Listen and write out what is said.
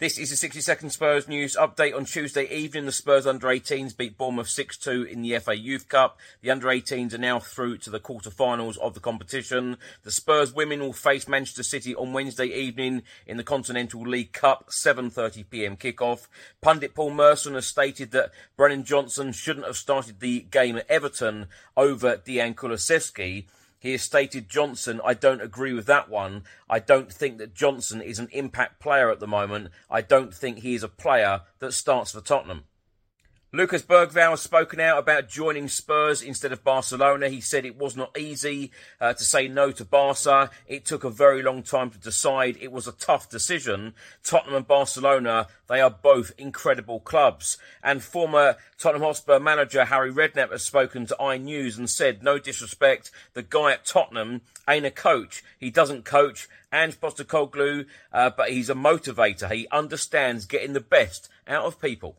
This is the 60 second Spurs news update on Tuesday evening. The Spurs under 18s beat Bournemouth 6-2 in the FA Youth Cup. The under 18s are now through to the quarter-finals of the competition. The Spurs women will face Manchester City on Wednesday evening in the Continental League Cup, 7.30pm kickoff. Pundit Paul Merson has stated that Brennan Johnson shouldn't have started the game at Everton over Dejan Kulusevski. He has stated Johnson, I don't agree with that one. I don't think that Johnson is an impact player at the moment. I don't think he is a player that starts for Tottenham. Lucas Bergvall has spoken out about joining Spurs instead of Barcelona. He said it was not easy uh, to say no to Barca. It took a very long time to decide. It was a tough decision. Tottenham and Barcelona, they are both incredible clubs. And former Tottenham Hotspur manager Harry Redknapp has spoken to iNews and said, no disrespect, the guy at Tottenham ain't a coach. He doesn't coach. Ange Postecoglou, uh, but he's a motivator. He understands getting the best out of people.